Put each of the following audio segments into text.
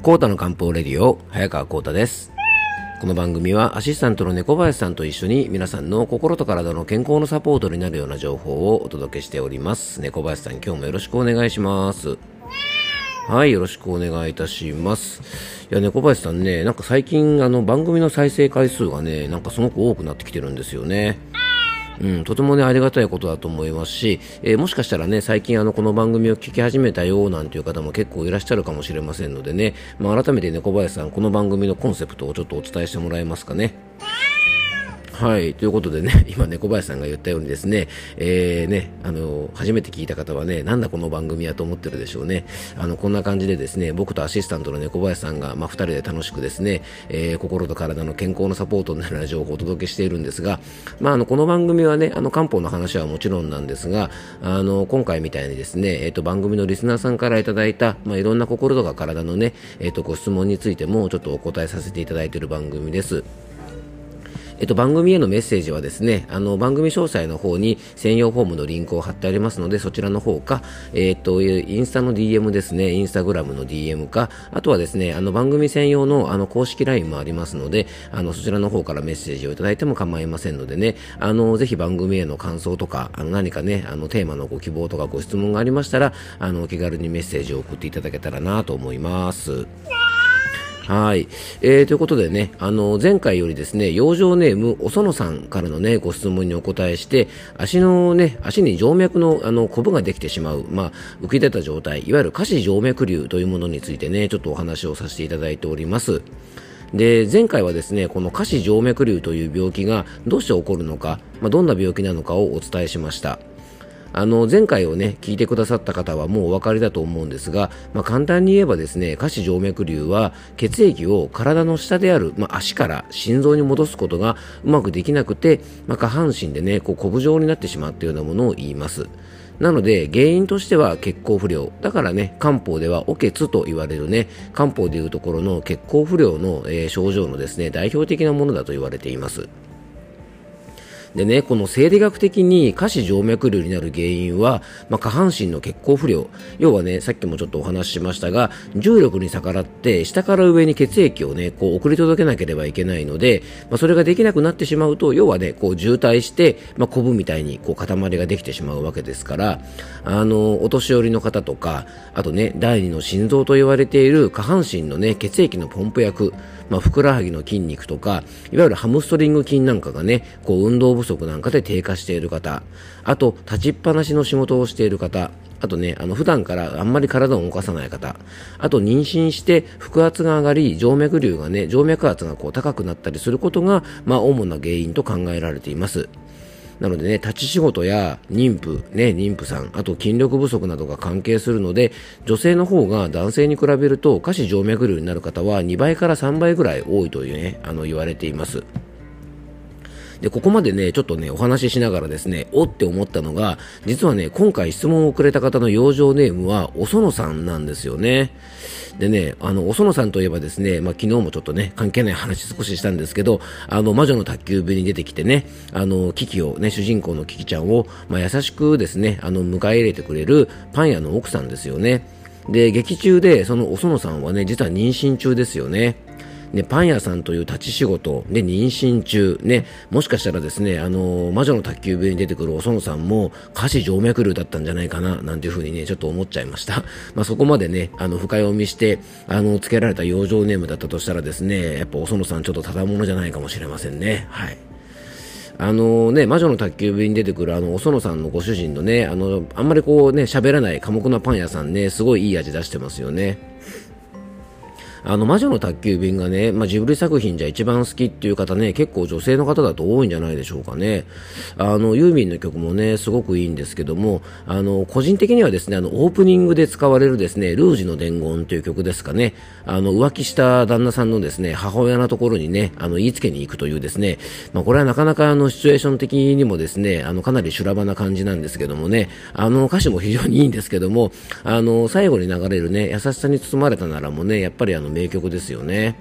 コータの漢方レディオ、早川コータです。この番組はアシスタントの猫林さんと一緒に皆さんの心と体の健康のサポートになるような情報をお届けしております。猫林さん、今日もよろしくお願いします。はい、よろしくお願いいたします。いや、猫林さんね、なんか最近、あの、番組の再生回数がね、なんかすごく多くなってきてるんですよね。うん、とてもね、ありがたいことだと思いますし、えーもしかしたらね、最近あの、この番組を聞き始めたよ、なんていう方も結構いらっしゃるかもしれませんのでね、まあ、改めて猫林さん、この番組のコンセプトをちょっとお伝えしてもらえますかね。はい。ということでね、今、猫林さんが言ったようにですね、えー、ね、あの、初めて聞いた方はね、なんだこの番組はと思ってるでしょうね。あの、こんな感じでですね、僕とアシスタントの猫林さんが、まあ、二人で楽しくですね、えー心と体の健康のサポートになるような情報をお届けしているんですが、まあ、あの、この番組はね、あの、漢方の話はもちろんなんですが、あの、今回みたいにですね、えっ、と、番組のリスナーさんからいただいた、まあ、いろんな心とか体のね、えっ、と、ご質問についても、ちょっとお答えさせていただいている番組です。えっと、番組へのメッセージはですね、あの、番組詳細の方に専用フォームのリンクを貼ってありますので、そちらの方か、えっと、インスタの DM ですね、インスタグラムの DM か、あとはですね、あの、番組専用の、あの、公式 LINE もありますので、あの、そちらの方からメッセージをいただいても構いませんのでね、あの、ぜひ番組への感想とか、あの、何かね、あの、テーマのご希望とかご質問がありましたら、あの、お気軽にメッセージを送っていただけたらなと思います。はい。えー、ということでね、あの、前回よりですね、養生ネーム、おそのさんからのね、ご質問にお答えして、足のね、足に静脈の、あの、コブができてしまう、まあ、浮き出た状態、いわゆる下肢静脈瘤というものについてね、ちょっとお話をさせていただいております。で、前回はですね、この下肢静脈瘤という病気がどうして起こるのか、まあ、どんな病気なのかをお伝えしました。あの前回をね聞いてくださった方はもうお分かりだと思うんですが、まあ、簡単に言えばですね下肢静脈瘤は血液を体の下である、まあ、足から心臓に戻すことがうまくできなくて、まあ、下半身でねこうコブ状になってしまったようなものを言います。なので原因としては血行不良だからね漢方ではお血と言われるね漢方でいうところの血行不良の、えー症状のですね代表的なものだと言われています。でね、この生理学的に下肢静脈瘤になる原因は、まあ、下半身の血行不良。要はね、さっきもちょっとお話ししましたが、重力に逆らって下から上に血液をね、こう送り届けなければいけないので、まあ、それができなくなってしまうと、要はね、こう渋滞して、まあ、コブみたいにこう塊ができてしまうわけですから、あの、お年寄りの方とか、あとね、第二の心臓と言われている下半身のね、血液のポンプ役、まあ、ふくらはぎの筋肉とか、いわゆるハムストリング筋なんかがね、こう運動不足なんかで低下している方、あと立ちっぱなしの仕事をしている方、あとね、あの普段からあんまり体を動かさない方、あと妊娠して腹圧が上がり、静脈瘤がね、静脈圧がこう高くなったりすることが、まあ主な原因と考えられています。なのでね、立ち仕事や妊婦、ね、妊婦さん、あと筋力不足などが関係するので、女性の方が男性に比べると下肢静脈瘤になる方は2倍から3倍ぐらい多いというね、あの言われています。で、ここまでね、ちょっとね、お話ししながらですね、おって思ったのが、実はね、今回質問をくれた方の養生ネームは、おそのさんなんですよね。でね、あの、おそのさんといえばですね、まあ、昨日もちょっとね、関係ない話少ししたんですけど、あの、魔女の宅急便に出てきてね、あの、キキをね、主人公のキキちゃんを、まあ、優しくですね、あの、迎え入れてくれるパン屋の奥さんですよね。で、劇中で、そのおそのさんはね、実は妊娠中ですよね。ね、パン屋さんという立ち仕事で妊娠中、ね、もしかしたらですね、あの、魔女の宅急便に出てくるお園さんも、下肢静脈瘤だったんじゃないかな、なんていうふうにね、ちょっと思っちゃいました。まあ、そこまでね、あの、深読みして、あの、付けられた養生ネームだったとしたらですね、やっぱお園さんちょっとただものじゃないかもしれませんね。はい。あのね、魔女の宅急便に出てくるあの、お園さんのご主人のね、あの、あんまりこうね、喋らない寡黙なパン屋さんね、すごいいい味出してますよね。あの、魔女の宅急便がね、まあ、ジブリ作品じゃ一番好きっていう方ね、結構女性の方だと多いんじゃないでしょうかね。あの、ユーミンの曲もね、すごくいいんですけども、あの、個人的にはですね、あの、オープニングで使われるですね、ルージュの伝言という曲ですかね、あの、浮気した旦那さんのですね、母親のところにね、あの、言いつけに行くというですね、まあ、これはなかなかあの、シチュエーション的にもですね、あの、かなり修羅場な感じなんですけどもね、あの、歌詞も非常にいいんですけども、あの、最後に流れるね、優しさに包まれたならもね、やっぱりあの、名曲ですよね。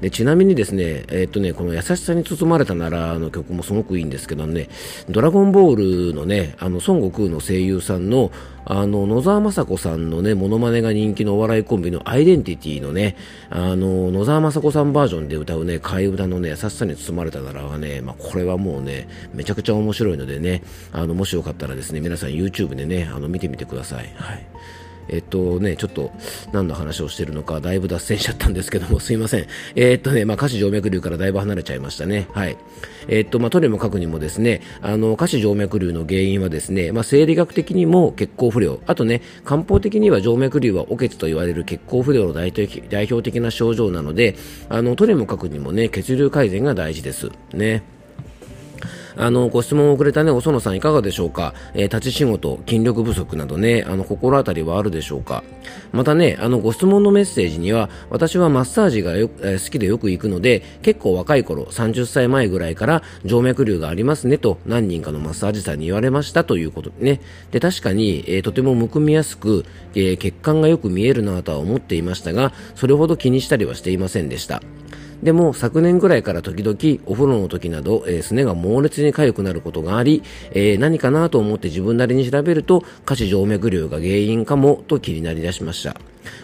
でちなみにですね、えー、っとね、この優しさに包まれたならの曲もすごくいいんですけどね、ドラゴンボールのね、あの孫悟空の声優さんのあの野沢雅子さんのね、モノマネが人気のお笑いコンビのアイデンティティのね、あの野沢雅子さんバージョンで歌うね、替え歌のね、優しさに包まれたならはね、まあ、これはもうね、めちゃくちゃ面白いのでね、あのもしよかったらですね、皆さん YouTube でね、あの見てみてください。はい。えっとね、ちょっと何の話をしてるのかだいぶ脱線しちゃったんですけども、すいません。え、っとね、まあ、下肢静脈瘤からだいぶ離れちゃいましたね。はい。え、っと、まあ、とにもかくにもですね、あの、下肢静脈瘤の原因はですね、まあ、生理学的にも血行不良、あとね、漢方的には静脈瘤はお血と言われる血行不良の代表的な症状なので、あの、とにもかくにもね、血流改善が大事です。ね。あの、ご質問をくれたね、おそのさんいかがでしょうか、えー、立ち仕事、筋力不足などね、あの、心当たりはあるでしょうか？またね、あの、ご質問のメッセージには、私はマッサージがよ、えー、好きでよく行くので、結構若い頃、30歳前ぐらいから静脈瘤がありますねと、何人かのマッサージさんに言われましたということでね。で、確かに、えー、とてもむくみやすく、え血管がよく見えるなとは思っていましたが、それほど気にしたりはしていませんでした。でも昨年ぐらいから時々お風呂の時など、えー、すねが猛烈に痒くなることがあり、えー、何かなと思って自分なりに調べると下肢静脈瘤が原因かもと気になりだしました。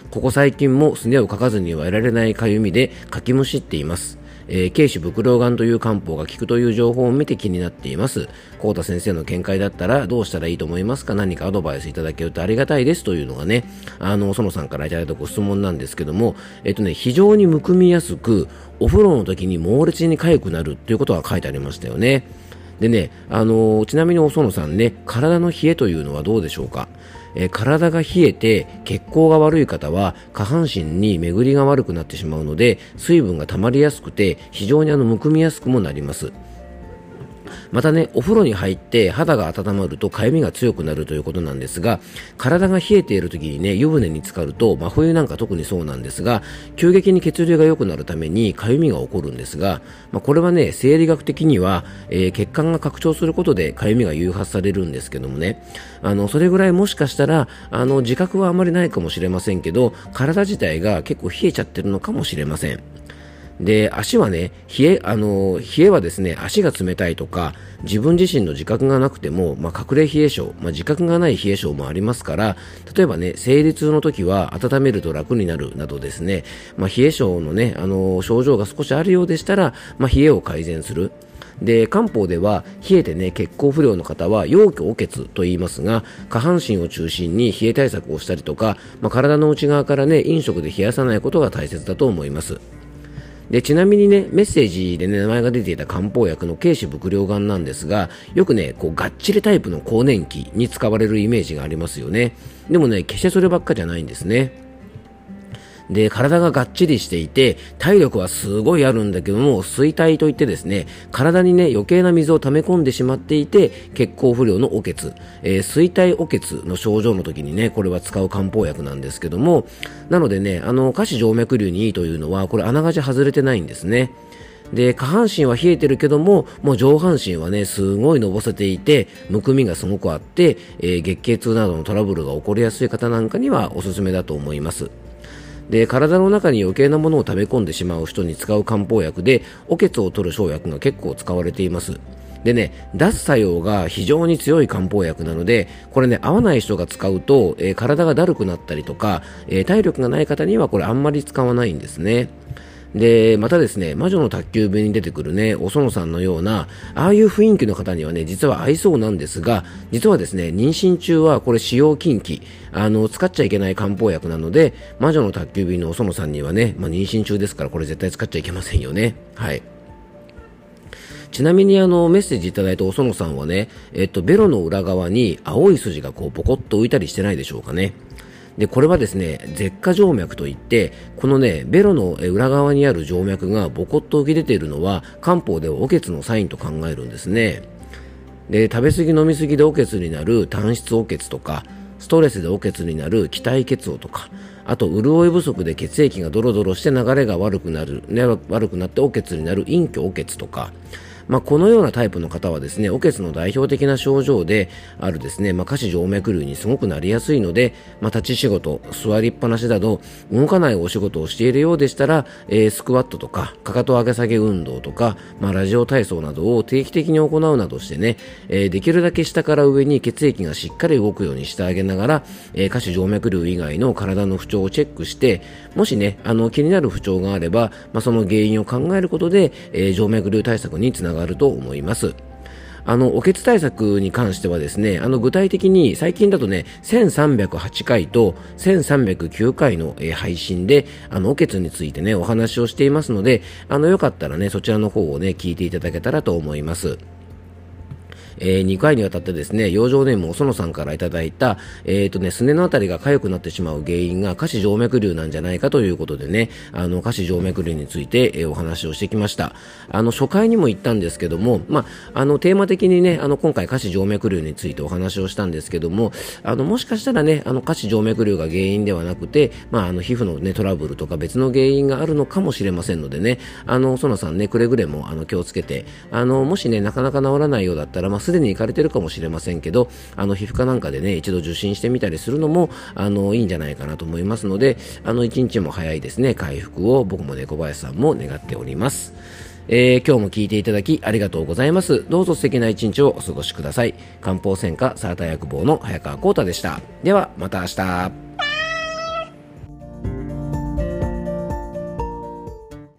ここ最近もすねをかかずにはいられない痒みでかきむしっています。えー、軽視ブクロガンという漢方が効くという情報を見て気になっています。コ太先生の見解だったらどうしたらいいと思いますか？何かアドバイスいただけるとありがたいですというのがね、あの、園さんからいただいたご質問なんですけども、えっとね、非常にむくみやすく、お風呂の時に猛烈に痒くなるということが書いてありましたよね。でね、あのー、ちなみにお園さんね、体の冷えというのはどうでしょうか？え、体が冷えて血行が悪い方は下半身に巡りが悪くなってしまうので水分が溜まりやすくて非常にあのむくみやすくもなります。またね、お風呂に入って肌が温まると痒みが強くなるということなんですが、体が冷えている時にね、湯船に浸かると、真冬なんか特にそうなんですが、急激に血流が良くなるために痒みが起こるんですが、まあ、これはね、生理学的には、えー、血管が拡張することで痒みが誘発されるんですけどもね、あの、それぐらいもしかしたら、あの、自覚はあまりないかもしれませんけど、体自体が結構冷えちゃってるのかもしれません。で、足はね、冷え、あの、冷えはですね、足が冷たいとか、自分自身の自覚がなくても、まあ、隠れ冷え性、まあ、自覚がない冷え性もありますから、例えばね、生理痛の時は温めると楽になるなどですね、まあ、冷え性のね、あの、症状が少しあるようでしたら、まあ、冷えを改善する。で漢方では冷えてね血行不良の方は陽虚お血と言いますが下半身を中心に冷え対策をしたりとか、まあ、体の内側からね飲食で冷やさないことが大切だと思います。で、ちなみにね、メッセージでね、名前が出ていた漢方薬の軽視伏量丸なんですが、よくね、こう、がっちりタイプの更年期に使われるイメージがありますよね。でもね、決してそればっかじゃないんですね。で、体ががっちりしていて、体力はすごいあるんだけども、衰退といってですね、体にね、余計な水を溜め込んでしまっていて、血行不良のお血、えー、衰退お血の症状の時にね、これは使う漢方薬なんですけども、なのでね、あの、下肢静脈瘤にいいというのは、これあながち外れてないんですね。で、下半身は冷えてるけども、もう上半身はね、すごいのぼせていて、むくみがすごくあって、えー、月経痛などのトラブルが起こりやすい方なんかにはおすすめだと思います。で体の中に余計なものを食べ込んでしまう人に使う漢方薬でおけつを取る生薬が結構使われていますでね、出す作用が非常に強い漢方薬なので、これね、合わない人が使うと、えー、体がだるくなったりとか、えー、体力がない方にはこれあんまり使わないんですね。で、またですね、魔女の宅急便に出てくるね、お園さんのような、ああいう雰囲気の方にはね、実は合いそうなんですが、実はですね、妊娠中はこれ使用禁忌、あの、使っちゃいけない漢方薬なので、魔女の宅急便のお園さんにはね、まあ、妊娠中ですからこれ絶対使っちゃいけませんよね。はい。ちなみにあのメッセージいただいたお園さんはね、えっと、ベロの裏側に青い筋がこうポコッと浮いたりしてないでしょうかね。で、これはですね、舌下静脈といって、このね、ベロの裏側にある静脈がボコッと浮き出ているのは、漢方ではおけつのサインと考えるんですね。で、食べ過ぎ飲み過ぎでおけつになる単質おけつとか、ストレスでおけつになる気体血をとか、あと潤い不足で血液がドロドロして流れが悪くなる、ね、悪くなっておけつになる陰虚おけつとか、まあ、このようなタイプの方はですね、おけつの代表的な症状であるですね、まあ、下肢静脈瘤にすごくなりやすいので、まあ、立ち仕事、座りっぱなしなど、動かないお仕事をしているようでしたら、えー、スクワットとか、かかと上げ下げ運動とか、まあ、ラジオ体操などを定期的に行うなどしてね、えー、できるだけ下から上に血液がしっかり動くようにしてあげながら、えー、下肢静脈瘤以外の体の不調をチェックして、もしね、あの、気になる不調があれば、まあ、その原因を考えることで、えー、静脈瘤対策につながると思います。あの、おけつ対策に関してはですね、あの、具体的に最近だとね、1308回と1309回の、え、配信で、あの、おけつについてね、お話をしていますので、あの、よかったらね、そちらの方をね、聞いていただけたらと思います。えー、2回にわたってですね、養生ネームおそのさんからいただいた、えっ、ー、とね、すねのあたりが痒くなってしまう原因が下肢静脈瘤なんじゃないかということでね、あの、下肢静脈瘤について、えー、お話をしてきました。あの、初回にも言ったんですけども、まあ、あの、テーマ的にね、あの、今回下肢静脈瘤についてお話をしたんですけども、あの、もしかしたらね、あの、下肢静脈瘤が原因ではなくて、まあ、あの、皮膚のね、トラブルとか別の原因があるのかもしれませんのでね、あの、そのさんね、くれぐれも、あの、気をつけて、あの、もしね、なかなか治らないようだったら、まあ、すでに行かれてるかもしれませんけど、あの、皮膚科なんかでね、一度受診してみたりするのも、あの、いいんじゃないかなと思いますので、あの、一日も早いですね、回復を僕も猫林さんも願っております。えー、今日も聞いていただきありがとうございます。どうぞ素敵な一日をお過ごしください。漢方専科サーター薬房の早川幸太でした。では、また明日。